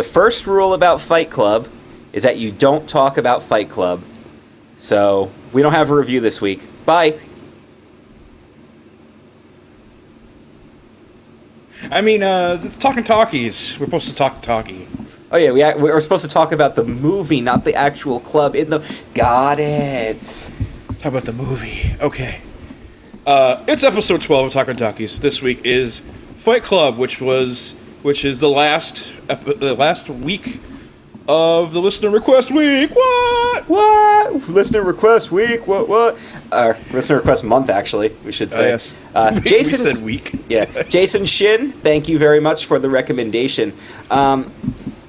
The first rule about Fight Club is that you don't talk about Fight Club. So we don't have a review this week. Bye. I mean, uh, talking talkies. We're supposed to talk talkie. Oh yeah, we we were supposed to talk about the movie, not the actual club. In the got it. Talk about the movie. Okay. Uh, it's episode twelve of Talking Talkies. This week is Fight Club, which was which is the last ep- the last week of the listener request week. What? What listener request week? What what? Uh, listener request month, actually. We should say. Oh, yes. Uh, Jason we said week. yeah, Jason Shin. Thank you very much for the recommendation. Um,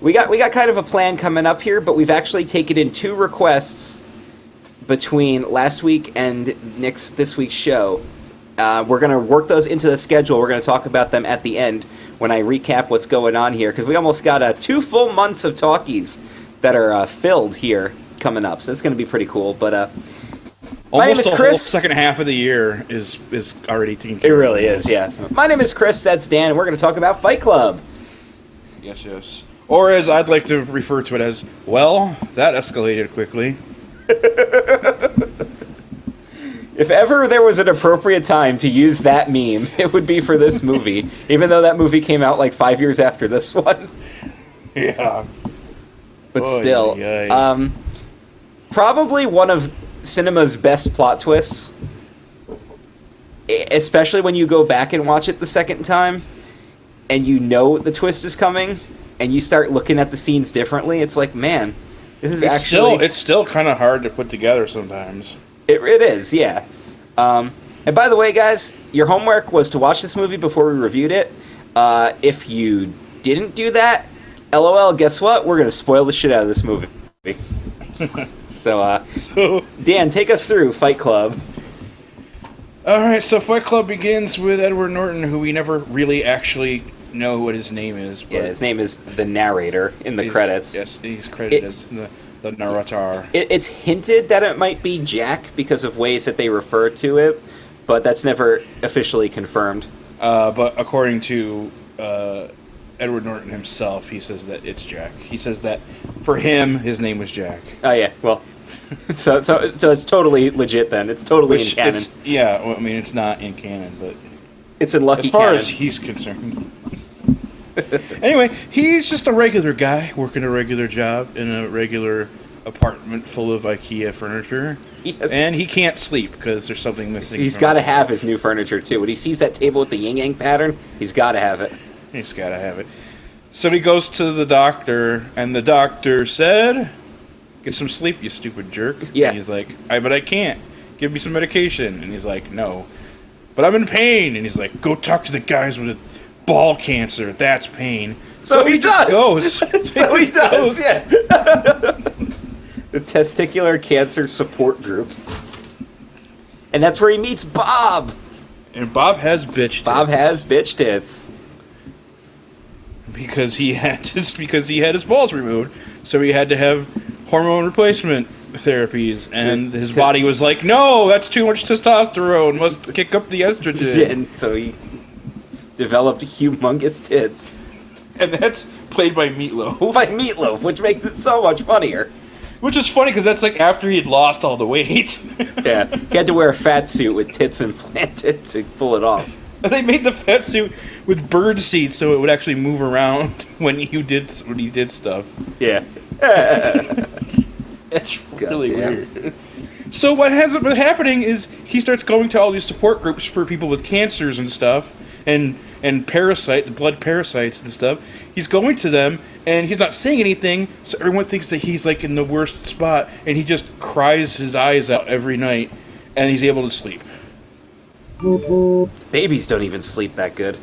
we got we got kind of a plan coming up here, but we've actually taken in two requests between last week and next this week's show. Uh, we're going to work those into the schedule. We're going to talk about them at the end when I recap what's going on here because we almost got uh, two full months of talkies that are uh, filled here coming up. So it's going to be pretty cool. But uh, my name is the whole Chris. second half of the year is is already taken It care of. really is, yeah. My name is Chris. That's Dan. and We're going to talk about Fight Club. Yes, yes. Or as I'd like to refer to it as, well, that escalated quickly. If ever there was an appropriate time to use that meme, it would be for this movie, even though that movie came out like five years after this one. Yeah. But Oy, still, um, probably one of cinema's best plot twists. Especially when you go back and watch it the second time, and you know the twist is coming, and you start looking at the scenes differently. It's like, man, this is It's actually still it's still kind of hard to put together sometimes. It, it is, yeah. Um, and by the way, guys, your homework was to watch this movie before we reviewed it. Uh, if you didn't do that, lol, guess what? We're going to spoil the shit out of this movie. so, uh, So, Dan, take us through Fight Club. all right. So Fight Club begins with Edward Norton, who we never really actually know what his name is. But Yeah, his name is the narrator in the credits. Yes, he's credited It- as the the narrator. It, it's hinted that it might be Jack because of ways that they refer to it, but that's never officially confirmed. Uh, but according to uh, Edward Norton himself, he says that it's Jack. He says that for him, his name was Jack. Oh, yeah, well. So, so, so it's totally legit then. It's totally Which in canon. it's- yeah, well, I mean it's not in canon, but It's in Lucky as far Canon. as he's concerned. anyway, he's just a regular guy working a regular job in a regular apartment full of IKEA furniture, Yes. and he can't sleep because there's something missing. He's got to have his new furniture too. When he sees that table with the yin yang pattern, he's got to have it. He's got to have it. So he goes to the doctor, and the doctor said, "Get some sleep, you stupid jerk." Yeah. And he's like, "I but I can't. Give me some medication." And he's like, "No." But I'm in pain, and he's like, "Go talk to the guys with ball cancer. That's pain." So, he, just does. Goes. so he does. goes. Yeah. the testicular cancer support group, and that's where he meets Bob. And Bob has bitched. Bob has bitch tits. because he had just because he had his balls removed, so he had to have hormone replacement therapies, and Yes, his to- body was like, "No, that's too much testosterone. Must kick up the estrogen." And so he developed humongous tits and that's played by Meatloaf, by Meatloaf, which makes it so much funnier. which is funny because that's like after he had lost all the weight. Yeah, he had to wear a fat suit with tits implanted to pull it off. And they made the fat suit with bird seed so it would actually move around when you did when he did stuff. Yeah. That's really Goddamn. weird. So what ends up happening is he starts going to all these support groups for people with cancers and stuff, and and parasite, the blood parasites and stuff. He's going to them, and he's not saying anything, so everyone thinks that he's like in the worst spot, and he just cries his eyes out every night, and he's able to sleep. Babies don't even sleep that good.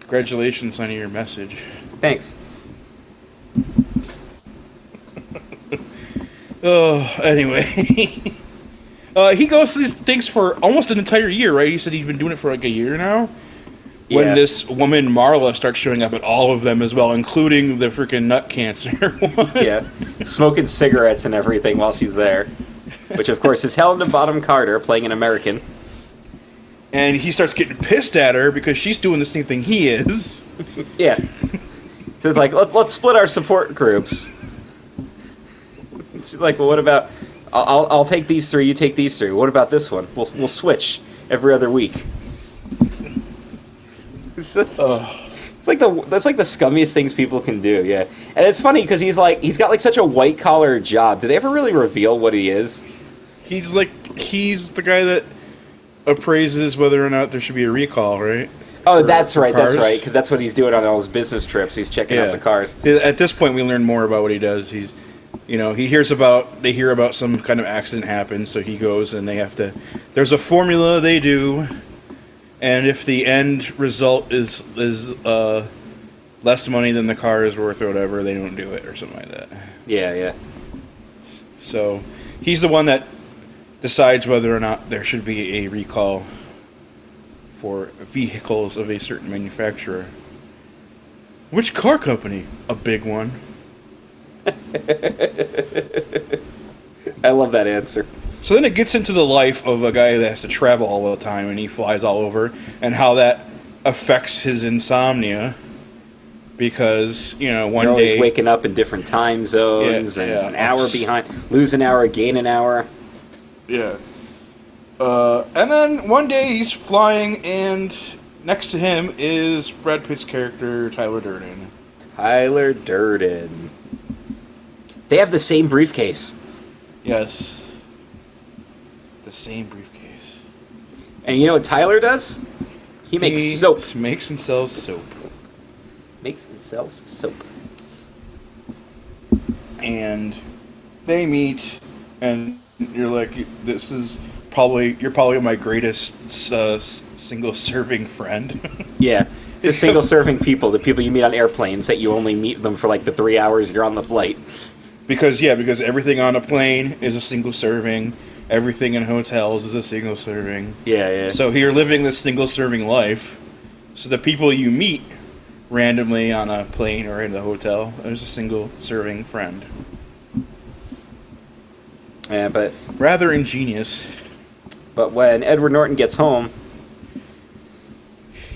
Congratulations on your message. Thanks. Oh, anyway. uh, he goes to these things for almost an entire year, right? He said he's been doing it for like a year now. When Yeah. this woman Marla starts showing up at all of them as well, including the freaking nut cancer one. Yeah. Smoking cigarettes and everything while she's there. Which, of course, is Helena Bonham Carter playing an American. And he starts getting pissed at her because she's doing the same thing he is. Yeah. So it's like let, let's split our support groups. She's like, well, what about? I'll, I'll I'll take these three. You take these three. What about this one? We'll we'll switch every other week. It's, just- it's like the that's like the scummiest things people can do. Yeah, and it's funny because he's like he's got like such a white collar job. Do they ever really reveal what he is? He's like he's the guy that appraises whether or not there should be a recall, right? Oh, that's right. That's right. Because that's what he's doing on all his business trips. He's checking out the cars. At this point, we learn more about what he does. He's, you know, he hears about they hear about some kind of accident happens, so he goes and they have to. There's a formula they do, and if the end result is is uh, less money than the car is worth or whatever, they don't do it or something like that. Yeah, yeah. So he's the one that decides whether or not there should be a recall for vehicles of a certain manufacturer. Which car company? A big one. I love that answer. So then it gets into the life of a guy that has to travel all the time and he flies all over and how that affects his insomnia because, you know, one You're always day waking up in different time zones, Yeah, and it's an hour behind. Lose an hour, gain an hour. Yeah. Uh, and then one day he's flying and next to him is Brad Pitt's character Tyler Durden. Tyler Durden. They have the same briefcase, Yes. The same briefcase. and you know what Tyler does? He makes soap. Makes and sells soap. Makes and sells soap. and they meet, and you're like, "This is probably you're probably my greatest uh, single serving friend." Yeah, the single serving people, the people you meet on airplanes that you only meet them for like the three hours you're on the flight. because yeah, because everything on a plane is a single serving. Everything in hotels is a single serving. Yeah, yeah. So you're living this single serving life. So the people you meet randomly on a plane or in the hotel, there's a single serving friend. yeah, but Rather ingenious. but when Edward Norton gets home,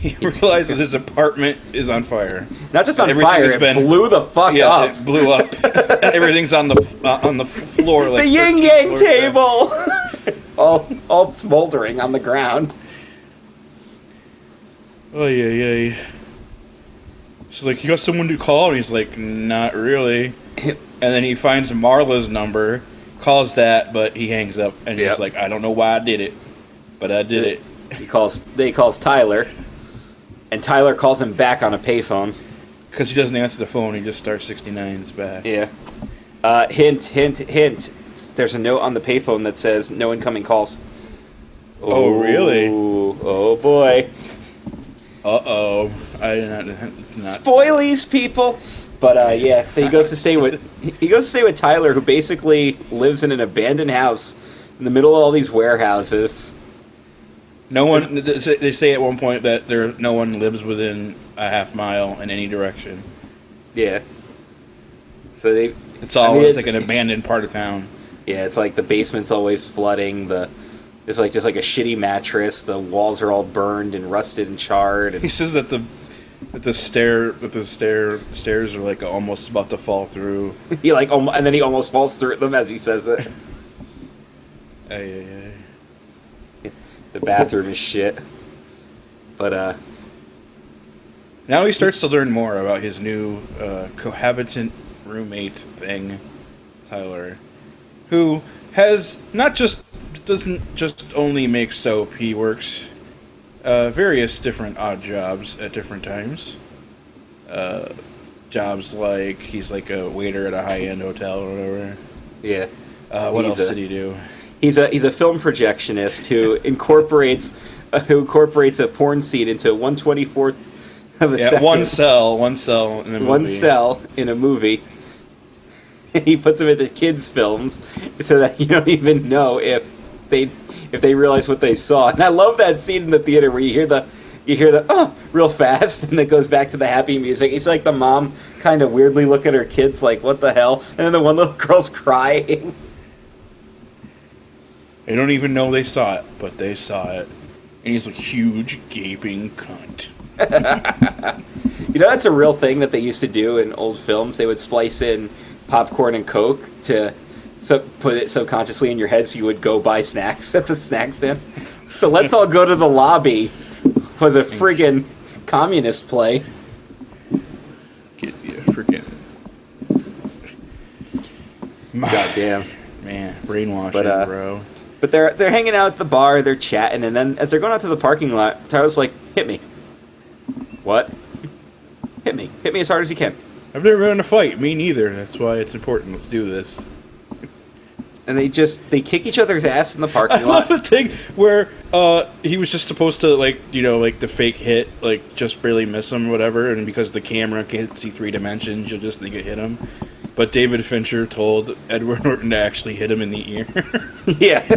He realizes his apartment is on fire. not just on fire, it been- blew the fuck yeah, up. it blew up. Everything's on the uh, on the floor. Like the yin yang table, all all smoldering on the ground. Oh yeah, yeah. So like, you got someone to call, and he's like, not really. And then he finds Marla's number, calls that, but he hangs up, and Yep. he's like, I don't know why I did it, but I did it. He calls. They calls Tyler, and Tyler calls him back on a payphone. Because he doesn't answer the phone, he just starts 69's back. Yeah. Uh, hint, hint, hint. There's a note on the payphone that says no incoming calls. Oh, really? Oh boy. Uh oh. I did not. not Spoilies, people. But uh, yeah, so he goes to stay with he goes to stay with Tyler, who basically lives in an abandoned house in the middle of all these warehouses. No one. They say at one point that there no one lives within a half mile in any direction. Yeah. So they It's all I mean, it's it's- like an abandoned part of town. yeah, it's like the basement's always flooding. The it's like just like a shitty mattress. The walls are all burned and rusted and charred. He says that the that the stair that the stair stairs are like almost about to fall through. he like and then he almost falls through them as he says it. Ay, ay, ay. The bathroom is shit. But uh, Now he starts to learn more about his new uh, cohabitant roommate thing, Tyler, who has not just doesn't just only make soap. He works uh, various different odd jobs at different times. Uh, jobs like he's like a waiter at a high end hotel or whatever. yeah. Uh, what He's else a- did he do? He's a he's a film projectionist who incorporates uh, who incorporates a porn scene into one twenty fourth of a Yeah, second. one cell, one cell in the movie. one cell in a movie. he puts them into kids' films so that you don't even know if they if they realize what they saw. And I love that scene in the theater where you hear the you hear the oh real fast and it goes back to the happy music. It's like the mom kind of weirdly look at her kids like what the hell, and then the one little girl's crying. They don't even know they saw it, but they saw it. And he's a huge gaping cunt. You know, that's a real thing that they used to do in old films. They would splice in popcorn and Coke to so put it subconsciously in your head so you would go buy snacks at the snack stand. So let's all go to the lobby was a friggin' communist play. Get you freaking God damn. man, brainwashing, But, uh, bro. But they're they're hanging out at the bar, they're chatting, and then as they're going out to the parking lot, Tyler's like, "Hit me." What? Hit me. Hit me as hard as you can. I've never been in a fight. Me neither. That's why it's important. Let's do this. And they just they kick each other's ass in the parking I parking love lot. the thing where uh, he was just supposed to like you know like the fake hit like just barely miss him or whatever, and because the camera can't see three dimensions, you'll just think it hit him. But David Fincher told Edward Norton to actually hit him in the ear. yeah. you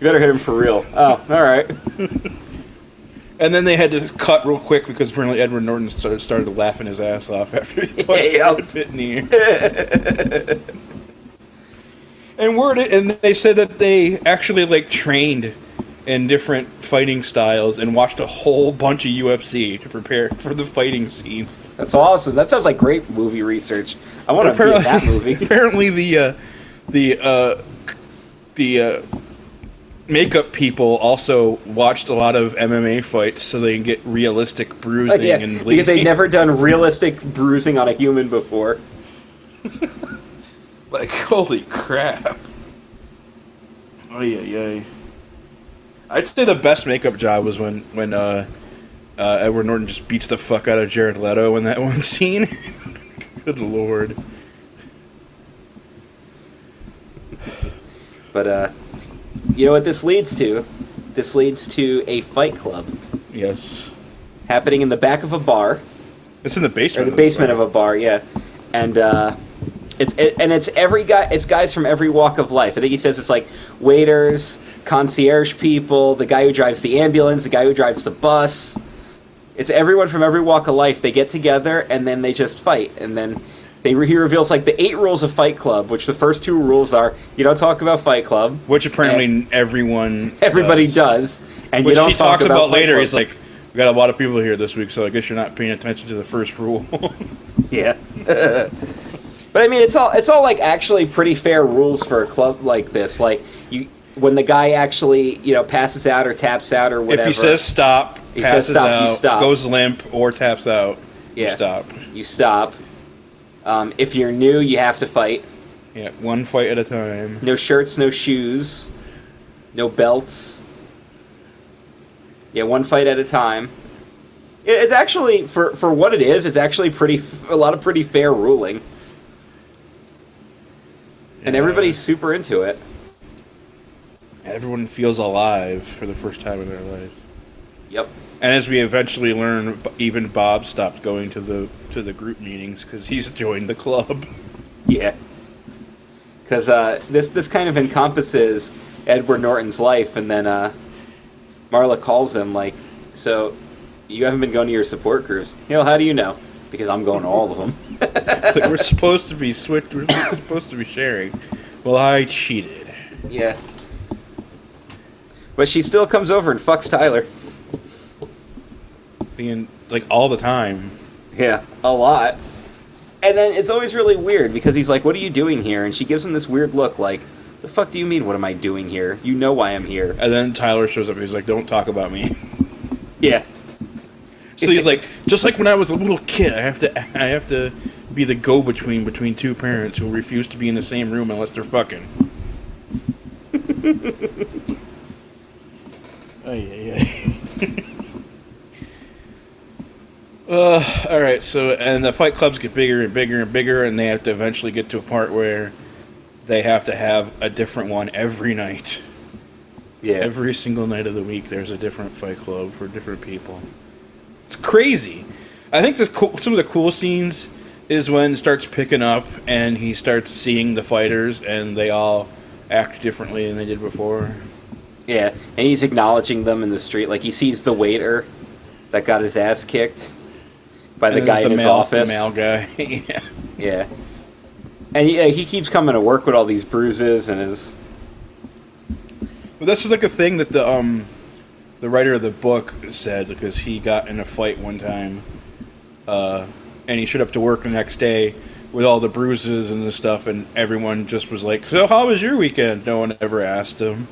better hit him for real. Oh, all right. and then they had to cut real quick because apparently Edward Norton started, started laughing his ass off after he thought he Yep. hit Pitt in the ear. and word it, and they said that they actually like trained in different fighting styles and watched a whole bunch of UFC to prepare for the fighting scenes. That's awesome. That sounds like great movie research. I want to be in that movie. apparently the uh, the uh, the uh, makeup people also watched a lot of MMA fights so they can get realistic bruising yeah, and because they've never done realistic bruising on a human before. Like, holy crap. Oh, yeah, yeah. I'd say the best makeup job was when, when uh, uh, Edward Norton just beats the fuck out of Jared Leto in that one scene. Good lord. But uh, you know what this leads to? This leads to a fight club Yes. happening in the back of a bar It's in the basement. or the basement of a bar. Yeah, and uh, it's it, and it's every guy. It's guys from every walk of life. I think he says it's like waiters, concierge people, the guy who drives the ambulance, the guy who drives the bus. It's everyone from every walk of life. They get together and then they just fight, and then they he reveals like the eight rules of Fight Club, which the first two rules are you don't talk about Fight Club. Which apparently everyone. Everybody does, and Which you don't he talk talks about, Fight later. He's like, we got a lot of people here this week, so I guess you're not paying attention to the first rule. Yeah. but I mean, it's all it's all like actually pretty fair rules for a club like this. Like you, when the guy actually you know passes out or taps out or whatever, if he says stop, He says passes stop, you out, stop. goes limp, or taps out, you Yeah. stop. you stop. Um, if you're new, you have to fight. Yeah, one fight at a time. No shirts, no shoes, no belts. Yeah, one fight at a time. It's actually for for what it is. It's actually pretty a lot of pretty fair ruling, and everybody's super into it. Everyone feels alive for the first time in their lives. Yep. And as we eventually learn, even Bob stopped going to the to the group meetings because he's joined the club. Yeah. Because uh, this this kind of encompasses Edward Norton's life, and then uh, Marla calls him like, "So, you haven't been going to your support groups? You know, how do you know? Because I'm going to all of them." It's like, we're supposed to be switched. We're supposed to be sharing. Well, I cheated. yeah. But she still comes over and fucks Tyler. The like all the time. Yeah, a lot. And then it's always really weird because he's like, "What are you doing here?" And she gives him this weird look, like, "The fuck do you mean? What am I doing here? You know why I'm here." And then Tyler shows up. And He's like, "Don't talk about me." Yeah. So he's like, just like when I was a little kid, I have to, I have to be the go-between between two parents who refuse to be in the same room unless they're fucking. oh yeah, yeah. uh, all right. So and the fight clubs get bigger and bigger and bigger, and they have to eventually get to a part where they have to have a different one every night. Yeah. Every single night of the week, there's a different fight club for different people. It's crazy. I think the cool, some of the cool scenes is when it starts picking up and he starts seeing the fighters and they all act differently than they did before. Yeah, and he's acknowledging them in the street. Like he sees the waiter that got his ass kicked by the guy there's in his male, office. The male guy. yeah. Yeah, and he, he keeps coming to work with all these bruises and his. But that's just like a thing that the um the writer of the book said because he got in a fight one time, uh, and he showed up to work the next day with all the bruises and the stuff, and everyone just was like, "So how was your weekend?" No one ever asked him.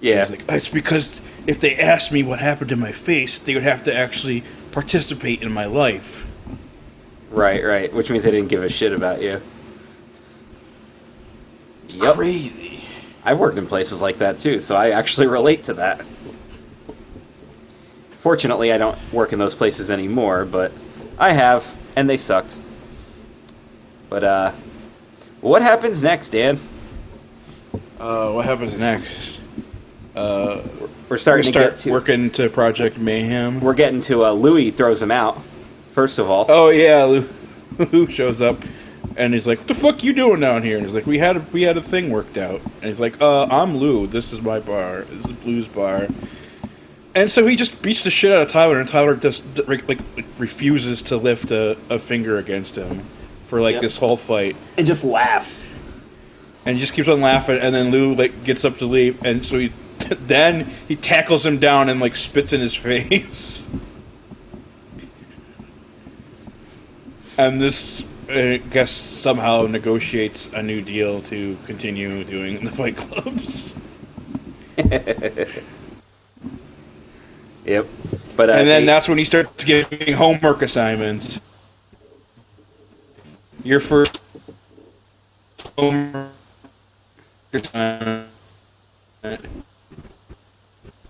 Yeah. He's like, it's because if they asked me what happened to my face, they would have to actually participate in my life. Right, right. Which means they didn't give a shit about you. Yep. Crazy. I've worked in places like that too, so I actually relate to that. Fortunately, I don't work in those places anymore, but I have, and they sucked. But, uh, what happens next, Dan? Uh, what happens next? Uh, We're we starting to start get to. working to Project Mayhem. We're getting to uh, Louis throws him out. First of all, Oh yeah, Lou, Lou shows up, and he's like, "What the fuck you doing down here?" And he's like, "We had a, we had a thing worked out." And he's like, "Uh, I'm Lou. This is my bar. This is Lou's Bar." And so he just beats the shit out of Tyler, and Tyler just like, like refuses to lift a, a finger against him for like Yep. this whole fight, and just laughs. and he just keeps on laughing. And then Lou like gets up to leave, and so he then he tackles him down and like spits in his face. And this, I guess, somehow negotiates a new deal to continue doing in the fight clubs. Yep. But uh, and then they- that's when he starts giving homework assignments. Your first homework assignment.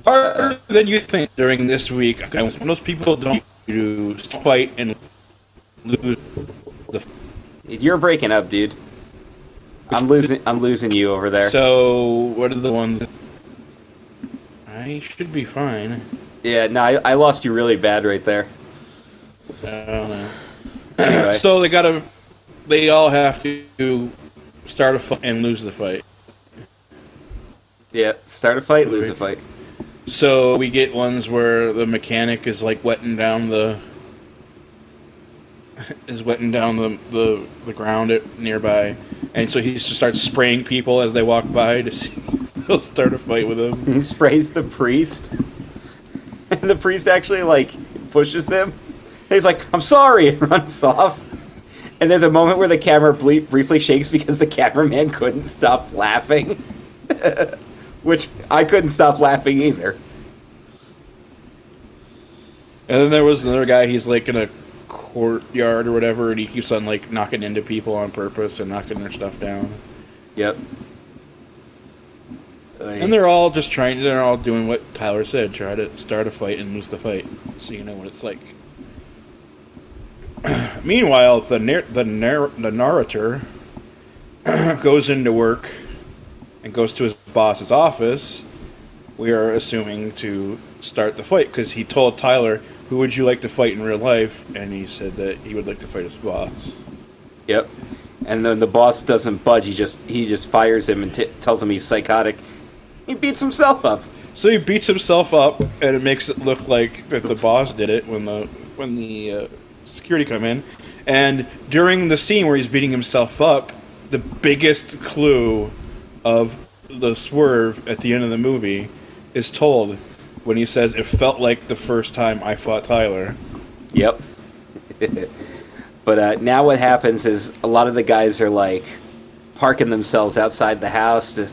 Harder than you think during this week. Most people don't do fight and lose the you're breaking up, dude. I'm losing. I'm losing you over there. So, what are the ones? I should be fine. Yeah, no, I, I lost you really bad right there. I don't know. Anyway. So they gotta, they all have to start a fight and lose the fight. Yeah, start a fight, lose a fight. So we get ones where the mechanic is like wetting down the, is wetting down the the, the ground at, nearby, and so he just starts spraying people as they walk by to see if they'll start a fight with him. He sprays the priest, the priest actually like pushes him. He's like, "I'm sorry," and runs off. And there's a moment where the camera ble- briefly shakes because the cameraman couldn't stop laughing, which I couldn't stop laughing either. And then there was another guy. He's like in a courtyard or whatever, and he keeps on like knocking into people on purpose and knocking their stuff down. Yep. And they're all just trying. They're all doing what Tyler said: try to start a fight and lose the fight, so you know what it's like. Meanwhile, the nar- the nar- the narrator goes into work and goes to his boss's office. We are assuming to start the fight because he told Tyler, "Who would you like to fight in real life?" And he said that he would like to fight his boss. Yep. And then the boss doesn't budge. He just he just fires him and t- tells him he's psychotic. He beats himself up. So he beats himself up, and it makes it look like that the boss did it when the when the uh, security come in. And during the scene where he's beating himself up, the biggest clue of the swerve at the end of the movie is told when he says, "It felt like the first time I fought Tyler." Yep. but uh, now what happens is a lot of the guys are like parking themselves outside the house to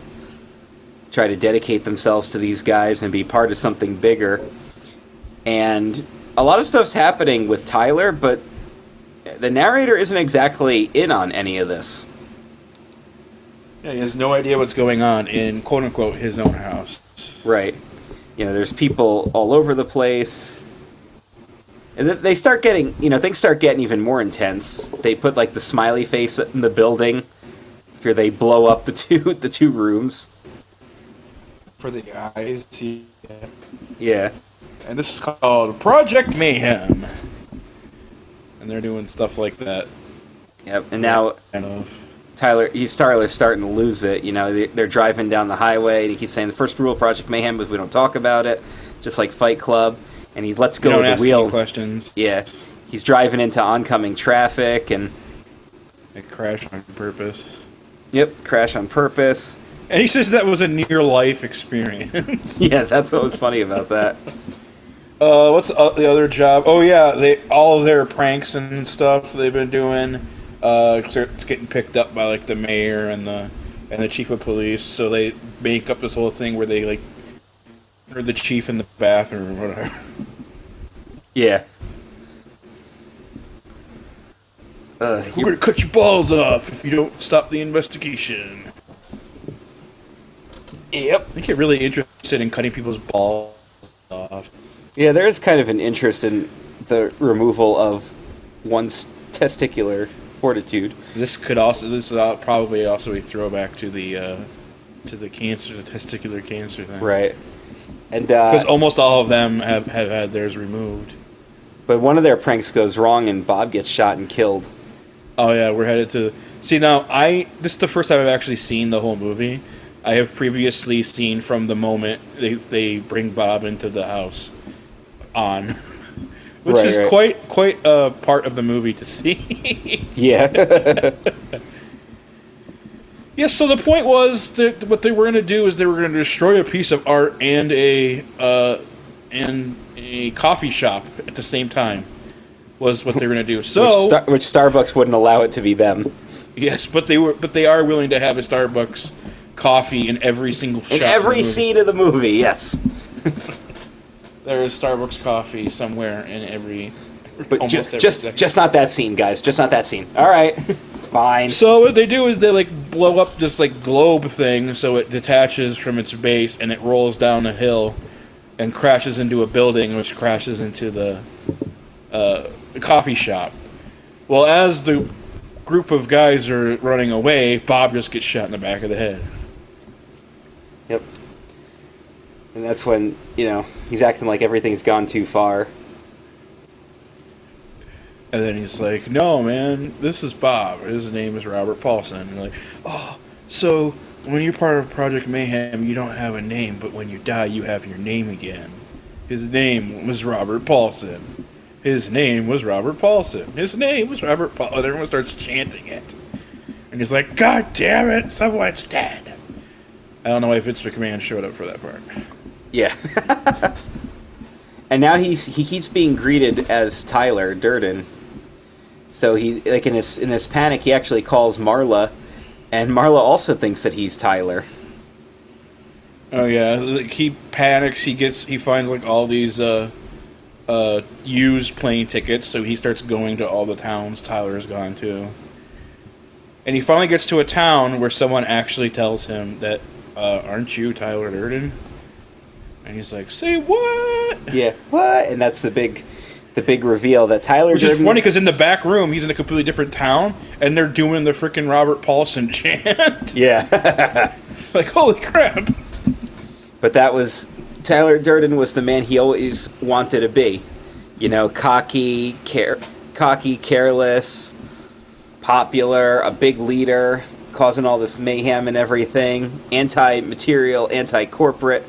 try to dedicate themselves to these guys and be part of something bigger. And a lot of stuff's happening with Tyler, but the narrator isn't exactly in on any of this. Yeah, he has no idea what's going on in quote unquote his own house. Right. You know, there's people all over the place. And then they start getting, you know, things start getting even more intense. They put like the smiley face in the building after they blow up the two the two rooms. For the eyes, Yeah. and this is called Project Mayhem. And they're doing stuff like that. Yep. And now. Tyler, he's Tyler's starting to lose it. You know, they, they're driving down the highway, and he keeps saying the first rule of Project Mayhem is we don't talk about it, just like Fight Club. And he lets go of the wheel. questions. Yeah, he's driving into oncoming traffic, and They crash on purpose. Yep, crash on purpose. And he says that was a near life experience. Yeah, that's what was funny about that. Uh, what's the other job? Oh yeah, they all of their pranks and stuff they've been doing. Uh, it's getting picked up by like the mayor and the and the chief of police. So they make up this whole thing where they like or the chief in the bathroom or whatever. Yeah. Uh, We're gonna cut your balls off if you don't stop the investigation. Yep. I get really interested in cutting people's balls off. Yeah, there is kind of an interest in the removal of one's testicular fortitude. This could also this is probably also a throwback to the uh, to the cancer, the testicular cancer thing. Right. And Because uh, almost all of them have, have had theirs removed. but one of their pranks goes wrong and Bob gets shot and killed. Oh yeah, we're headed to. See now, I this is the first time I've actually seen the whole movie. I have previously seen from the moment they they bring Bob into the house on, which Right, is right. quite quite a part of the movie to see. Yeah. yes. So the point was that what they were going to do is they were going to destroy a piece of art and a uh, and a coffee shop at the same time. Was what they were going to do. So which, Star- which Starbucks wouldn't allow it to be them. Yes, but they were, but they are willing to have a Starbucks coffee in every single. In every movie. scene of the movie, yes. there is Starbucks coffee somewhere in every. But ju- every just second. just not that scene, guys. Just not that scene. All right. Fine. So what they do is they like blow up this like globe thing, so it detaches from its base and it rolls down a hill, and crashes into a building, which crashes into the uh, coffee shop. Well, as the group of guys are running away, Bob just gets shot in the back of the head. Yep. And that's when, you know, he's acting like everything's gone too far. And then he's like, "No, man, this is Bob. His name is Robert Paulson." And you're like, "Oh, so when you're part of Project Mayhem, you don't have a name, but when you die, you have your name again. His name was Robert Paulson. His name was Robert Paulson. His name was Robert Paulson. Everyone starts chanting it. And he's like, "God damn it, someone's dead." I don't know why Vince McMahon showed up for that part. Yeah. and now he's he keeps being greeted as Tyler Durden. So he like in his in his panic he actually calls Marla and Marla also thinks that he's Tyler. Oh yeah, like, he panics. He gets he finds like all these uh, uh, used plane tickets, so he starts going to all the towns Tyler's gone to. And he finally gets to a town where someone actually tells him that, uh, "Aren't you Tyler Durden?" And he's like, "Say what?" Yeah. What? And that's the big the big reveal that Tyler Which Durden is funny because in the back room he's in a completely different town, and they're doing the freaking Robert Paulson chant. Yeah. like, holy crap! but that was Tyler Durden was the man he always wanted to be. You know, cocky, care, cocky, careless, popular, a big leader, causing all this mayhem and everything, anti-material, anti-corporate.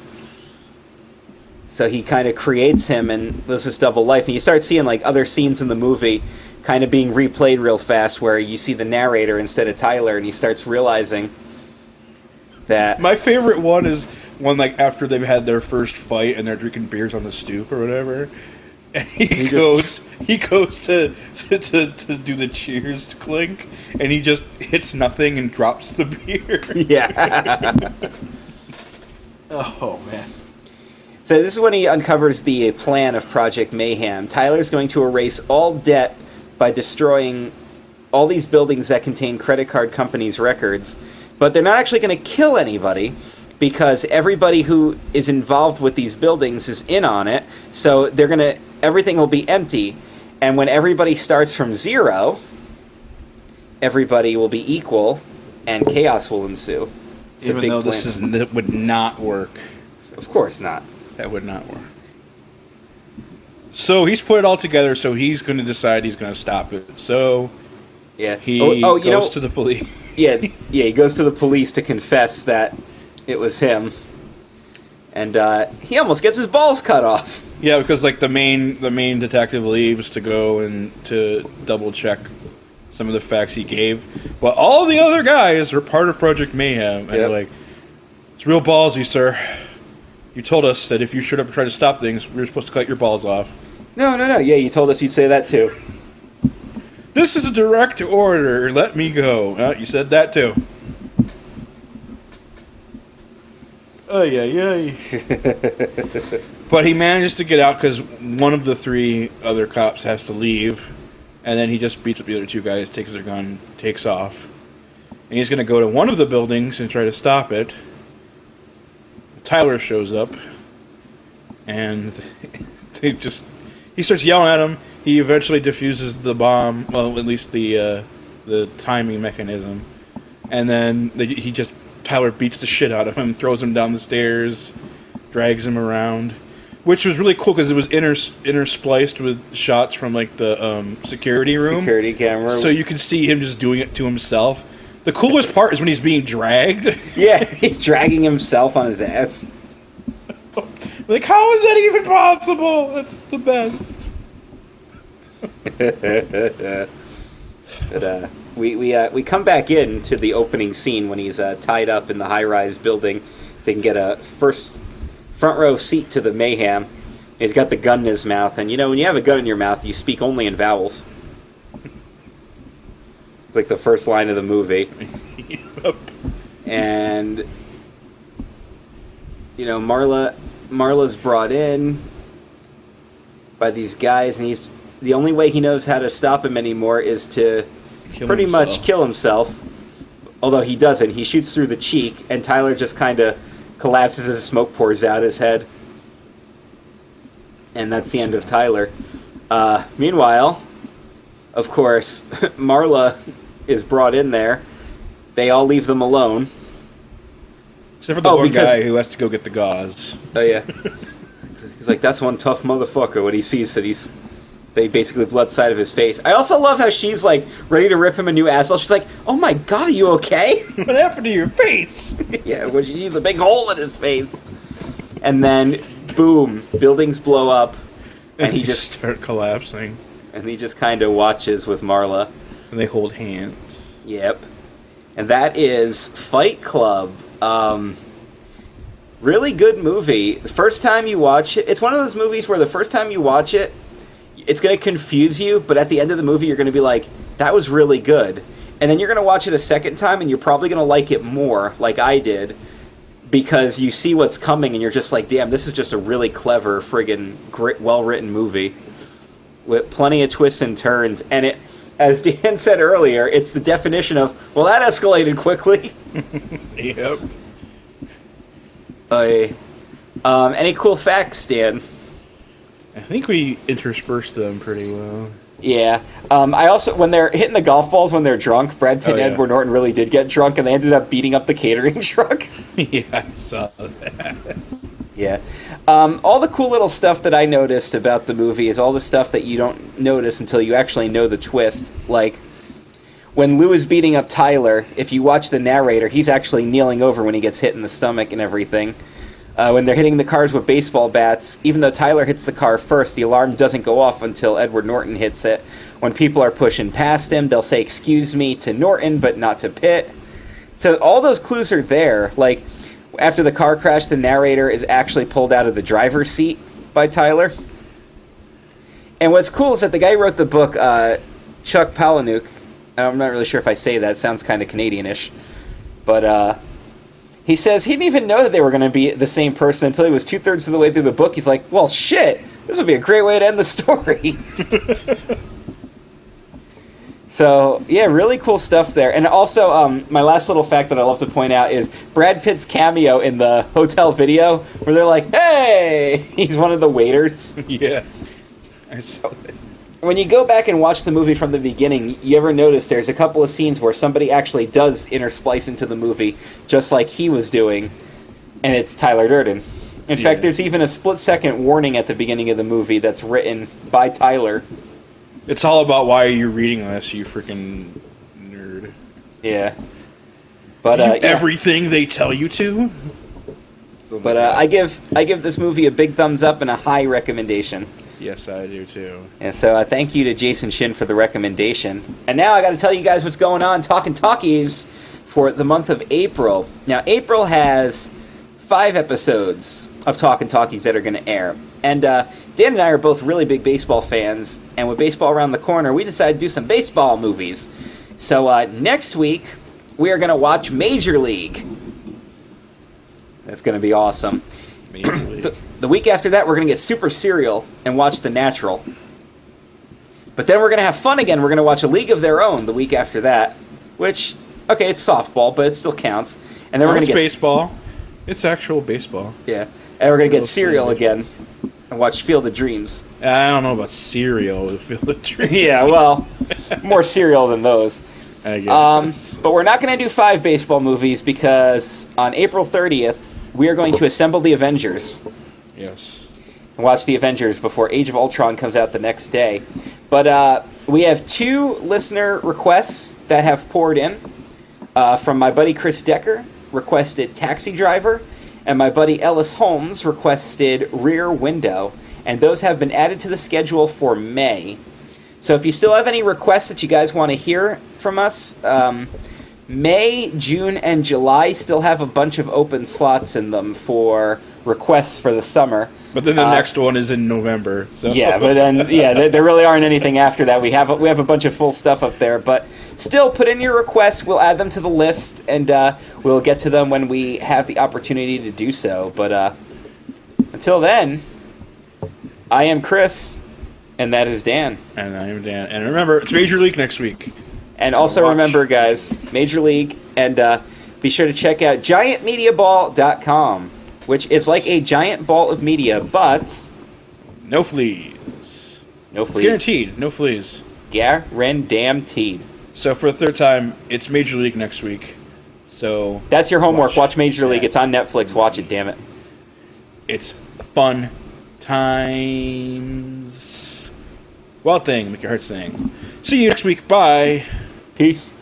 So he kind of creates him and lives this double life. And you start seeing like other scenes in the movie kind of being replayed real fast where you see the narrator instead of Tyler and he starts realizing that My favorite one is one like after they've had their first fight and they're drinking beers on the stoop or whatever. And he, He just- goes, he goes to, to, to to do the cheers clink, and he just hits nothing and drops the beer. yeah. Oh man! So this is when he uncovers the plan of Project Mayhem. Tyler's going to erase all debt by destroying all these buildings that contain credit card companies' records, but they're not actually going to kill anybody because everybody who is involved with these buildings is in on it. So they're going to everything will be empty, and when everybody starts from zero, everybody will be equal, and chaos will ensue. It's Even though this is that would not work. of course not. That would not work. So he's put it all together. So he's going to decide he's going to stop it. So Yeah. he oh, oh, goes know, to the police. yeah, yeah, he goes to the police to confess that it was him, and uh, he almost gets his balls cut off. Yeah, because like the main the main detective leaves to go and to double check some of the facts he gave, but all the other guys are part of Project Mayhem, and they're Yep. like, It's real ballsy, sir. You told us that if you showed up and tried to stop things, we were supposed to cut your balls off. No, no, no. Yeah, you told us you'd say that too. This is a direct order. Let me go. Uh, you said that too. Oh yeah, yeah. but he manages to get out because one of the three other cops has to leave, and then he just beats up the other two guys, takes their gun, takes off, and he's going to go to one of the buildings and try to stop it. Tyler shows up, and they just he starts yelling at him. He eventually defuses the bomb, well, at least the uh, the timing mechanism, and then they, he just Tyler beats the shit out of him, throws him down the stairs, drags him around, which was really cool because it was inter interspliced with shots from like the um, security room, Security camera. so you can see him just doing it to himself. The coolest part is when he's being dragged. yeah, he's dragging himself on his ass. like, how is that even possible? That's the best. But uh, we we uh, we come back in to the opening scene when he's uh, tied up in the high-rise building. So can get a first front row seat to the mayhem. He's got the gun in his mouth, and you know when you have a gun in your mouth, you speak only in vowels. like the first line of the movie. and you know Marla Marla's brought in by these guys and he's the only way he knows how to stop him anymore is to Kill pretty himself. much kill himself although he doesn't he shoots through the cheek and Tyler just kind of collapses as smoke pours out his head and that's the end of Tyler uh, meanwhile of course Marla is brought in there they all leave them alone Except for the Oh, one because- guy who has to go get the gauze. Oh yeah. he's like, that's one tough motherfucker when he sees that he's they basically blood side of his face. I also love how she's like ready to rip him a new asshole. She's like, "Oh my god, are you okay?" what happened to your face? yeah, when she sees a big hole in his face. And then, boom, buildings blow up, and he just start collapsing, and he just kind of watches with Marla. and they hold hands. Yep. And that is Fight Club. Um, really good movie. The first time you watch it, it's one of those movies where the first time you watch it, it's going to confuse you, but at the end of the movie, you're going to be like, that was really good. And then you're going to watch it a second time, and you're probably going to like it more, like I did, because you see what's coming, and you're just like, damn, this is just a really clever, friggin' great, well written movie with plenty of twists and turns. And it, as Dan said earlier, it's the definition of, well, that escalated quickly. Yep. Uh, um, any cool facts, Dan? I think we interspersed them pretty well. Yeah. Um, I also, when they're hitting the golf balls when they're drunk, Brad Pitt Oh, and yeah. Edward Norton really did get drunk, and they ended up beating up the catering truck. yeah, I saw that. yeah. Um, all the cool little stuff that I noticed about the movie is all the stuff that you don't notice until you actually know the twist. Like, when Lou is beating up Tyler, if you watch the narrator, he's actually kneeling over when he gets hit in the stomach and everything. Uh, when they're hitting the cars with baseball bats, even though Tyler hits the car first, the alarm doesn't go off until Edward Norton hits it. When people are pushing past him, they'll say, Excuse me to Norton, but not to Pitt. So all those clues are there. Like, after the car crash, the narrator is actually pulled out of the driver's seat by Tyler. And what's cool is that the guy who wrote the book, uh, Chuck Palahniuk, I'm not really sure if I say that, sounds kind of Canadianish, but uh, he says he didn't even know that they were going to be the same person until he was two thirds of the way through the book. He's like, well, shit, this would be a great way to end the story. so, yeah, really cool stuff there. And also, um, my last little fact that I love to point out is Brad Pitt's cameo in the hotel video where they're like, hey, he's one of the waiters. yeah. When you go back and watch the movie from the beginning, you ever notice there's a couple of scenes where somebody actually does intersplice into the movie, just like he was doing, and it's Tyler Durden. In Yeah. fact, there's even a split second warning at the beginning of the movie that's written by Tyler. It's all about why are you're reading this, you freaking nerd. Yeah. But uh, yeah. everything they tell you to. but uh, I give I give this movie a big thumbs up and a high recommendation. Yes, I do too. And so uh, thank you to Jason Shin for the recommendation. And now I got to tell you guys what's going on Talking Talkies for the month of April. Now April has five episodes of Talking Talkies that are going to air. And uh, Dan and I are both really big baseball fans, and with baseball around the corner, we decided to do some baseball movies. So uh, next week, we are going to watch Major League. That's going to be awesome. The, week after that, we're going to get super serial and watch The Natural. But then we're going to have fun again. We're going to watch A League of Their Own the week after that, which, okay, it's softball, but it still counts. And then we're going to get baseball. It's actual baseball. Yeah, and we're gonna get Real Serial again and watch Field of Dreams. I don't know about cereal with Field of Dreams. Yeah, well, more Serial than those. I guess. Um, but we're not gonna do five baseball movies because on April 30th we are going to assemble the Avengers yes. and watch the Avengers before Age of Ultron comes out the next day. But uh, we have two listener requests that have poured in. Uh, from my buddy Chris Decker, requested Taxi Driver, and my buddy Ellis Holmes requested Rear Window, and those have been added to the schedule for May. So if you still have any requests that you guys want to hear from us, um, May, June, and July still have a bunch of open slots in them for requests for the summer. But then the Uh, next one is in November. So Yeah, but then yeah, there, there really aren't anything after that. We have a, we have a bunch of full stuff up there, but still, put in your requests. We'll add them to the list, and uh, we'll get to them when we have the opportunity to do so. But uh, until then, I am Chris, and that is Dan. and I am Dan. And remember, it's Major League next week. And So also watch. remember, guys, Major League, and uh, be sure to check out giantmediaball.com, which is like a giant ball of media, but No fleas. no It's fleas. guaranteed. No fleas. Guaranteed. So for the third time, it's Major League next week. So That's your homework. Watch. Watch Major League. It's on Netflix. Watch it, damn it. it's fun times. Wild thing, make your heart sing. See you next week. Bye. Peace.